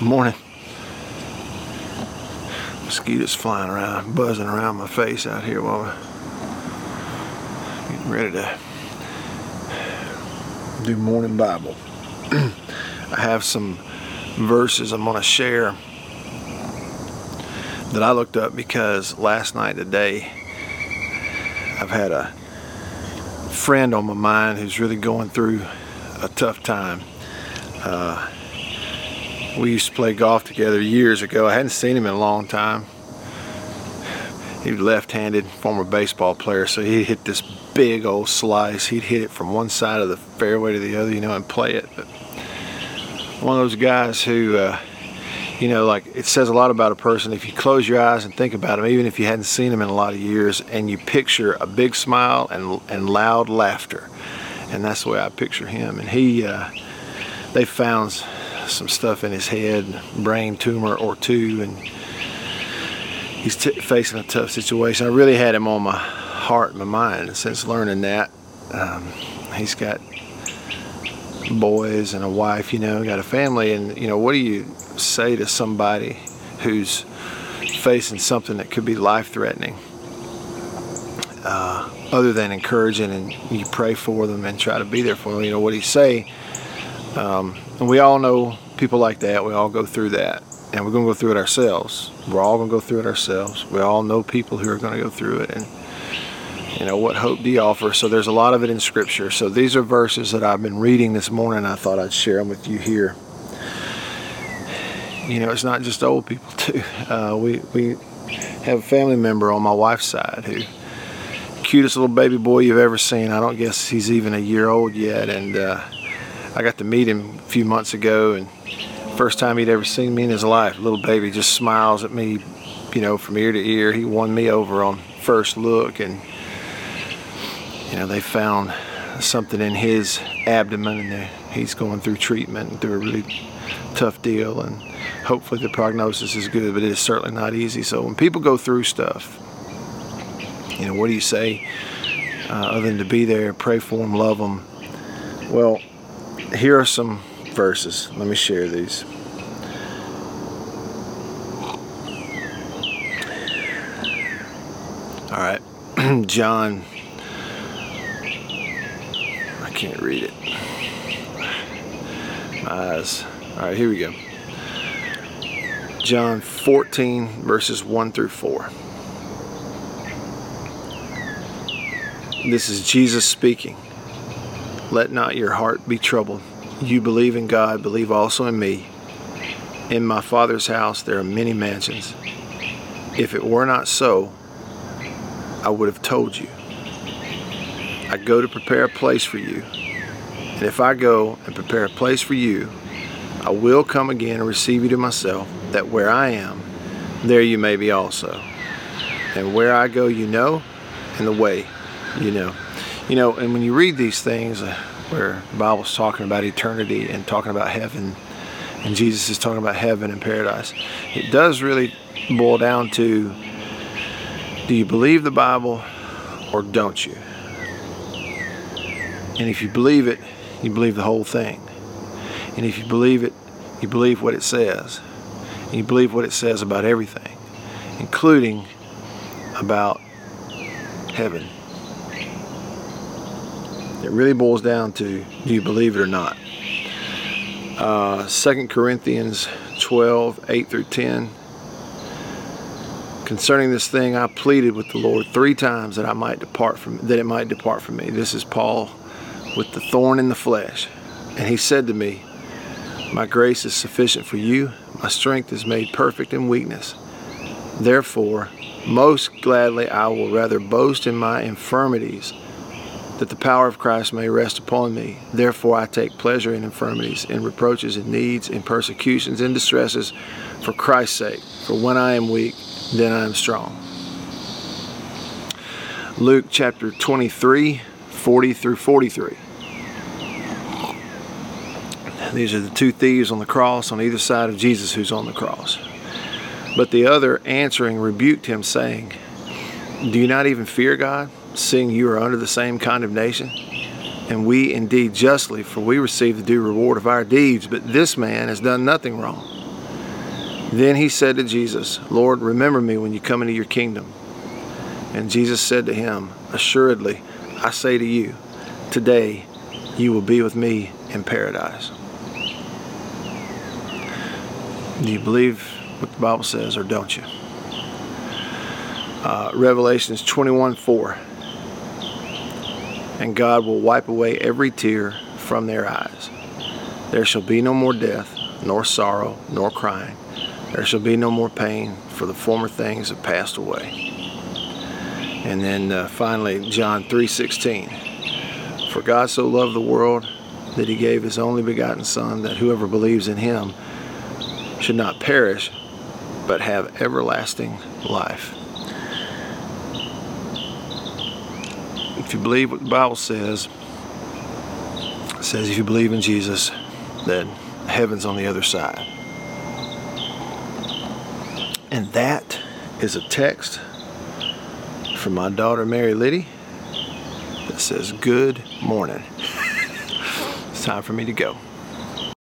Morning. Mosquitoes flying around, buzzing around my face out here while we're getting ready to do morning Bible. I have some verses I'm going to share that I looked up because last night today I've had a friend on my mind who's really going through a tough time. Uh, we used to play golf together years ago. I hadn't seen him in a long time. He was left-handed, former baseball player, so he'd hit this big old slice. He'd hit it from one side of the fairway to the other, you know, and play it. But one of those guys who, uh, you know, like it says a lot about a person if you close your eyes and think about him, even if you hadn't seen him in a lot of years, and you picture a big smile and and loud laughter, and that's the way I picture him. And he, uh, they found some stuff in his head, brain tumor or two, and he's t- facing a tough situation. I really had him on my heart and my mind since learning that. Um, he's got boys and a wife, you know, got a family, and you know, what do you say to somebody who's facing something that could be life-threatening? Uh, other than encouraging and you pray for them and try to be there for them, you know, what do you say? Um, and we all know people like that. We all go through that. And we're going to go through it ourselves. We're all going to go through it ourselves. We all know people who are going to go through it. And, you know, what hope do you offer? So there's a lot of it in Scripture. So these are verses that I've been reading this morning. I thought I'd share them with you here. You know, it's not just old people, too. Uh, we, we have a family member on my wife's side who cutest little baby boy you've ever seen. I don't guess he's even a year old yet. And, uh, I got to meet him a few months ago, and first time he'd ever seen me in his life. Little baby just smiles at me, you know, from ear to ear. He won me over on first look, and you know they found something in his abdomen, and he's going through treatment and through a really tough deal, and hopefully the prognosis is good, but it is certainly not easy. So when people go through stuff, you know, what do you say uh, other than to be there, pray for them, love them? Well, here are some verses. Let me share these. All right, John. I can't read it. My eyes. All right, here we go. John 14, verses 1 through 4. This is Jesus speaking. Let not your heart be troubled. You believe in God, believe also in me. In my Father's house there are many mansions. If it were not so, I would have told you. I go to prepare a place for you. And if I go and prepare a place for you, I will come again and receive you to myself, that where I am, there you may be also. And where I go, you know, and the way, you know. You know, and when you read these things, uh, where the Bible's talking about eternity and talking about heaven, and Jesus is talking about heaven and paradise, it does really boil down to do you believe the Bible or don't you? And if you believe it, you believe the whole thing. And if you believe it, you believe what it says. And you believe what it says about everything, including about heaven. It really boils down to do you believe it or not? Uh, 2 Corinthians 12, 8 through 10. Concerning this thing, I pleaded with the Lord three times that I might depart from that it might depart from me. This is Paul with the thorn in the flesh. And he said to me, My grace is sufficient for you, my strength is made perfect in weakness. Therefore, most gladly I will rather boast in my infirmities that the power of Christ may rest upon me. Therefore, I take pleasure in infirmities, in reproaches, in needs, in persecutions, in distresses, for Christ's sake. For when I am weak, then I am strong. Luke chapter 23, 40 through 43. These are the two thieves on the cross on either side of Jesus who's on the cross. But the other answering rebuked him, saying, Do you not even fear God? Seeing you are under the same condemnation? And we indeed justly, for we receive the due reward of our deeds, but this man has done nothing wrong. Then he said to Jesus, Lord, remember me when you come into your kingdom. And Jesus said to him, Assuredly, I say to you, today you will be with me in paradise. Do you believe what the Bible says or don't you? Uh, Revelations 21 4. And God will wipe away every tear from their eyes. There shall be no more death, nor sorrow, nor crying there shall be no more pain, for the former things have passed away. And then uh, finally, John 3:16. For God so loved the world that he gave his only begotten Son, that whoever believes in him should not perish, but have everlasting life. If you believe what the Bible says, it says if you believe in Jesus, then heaven's on the other side. And that is a text from my daughter Mary Liddy that says, Good morning. it's time for me to go.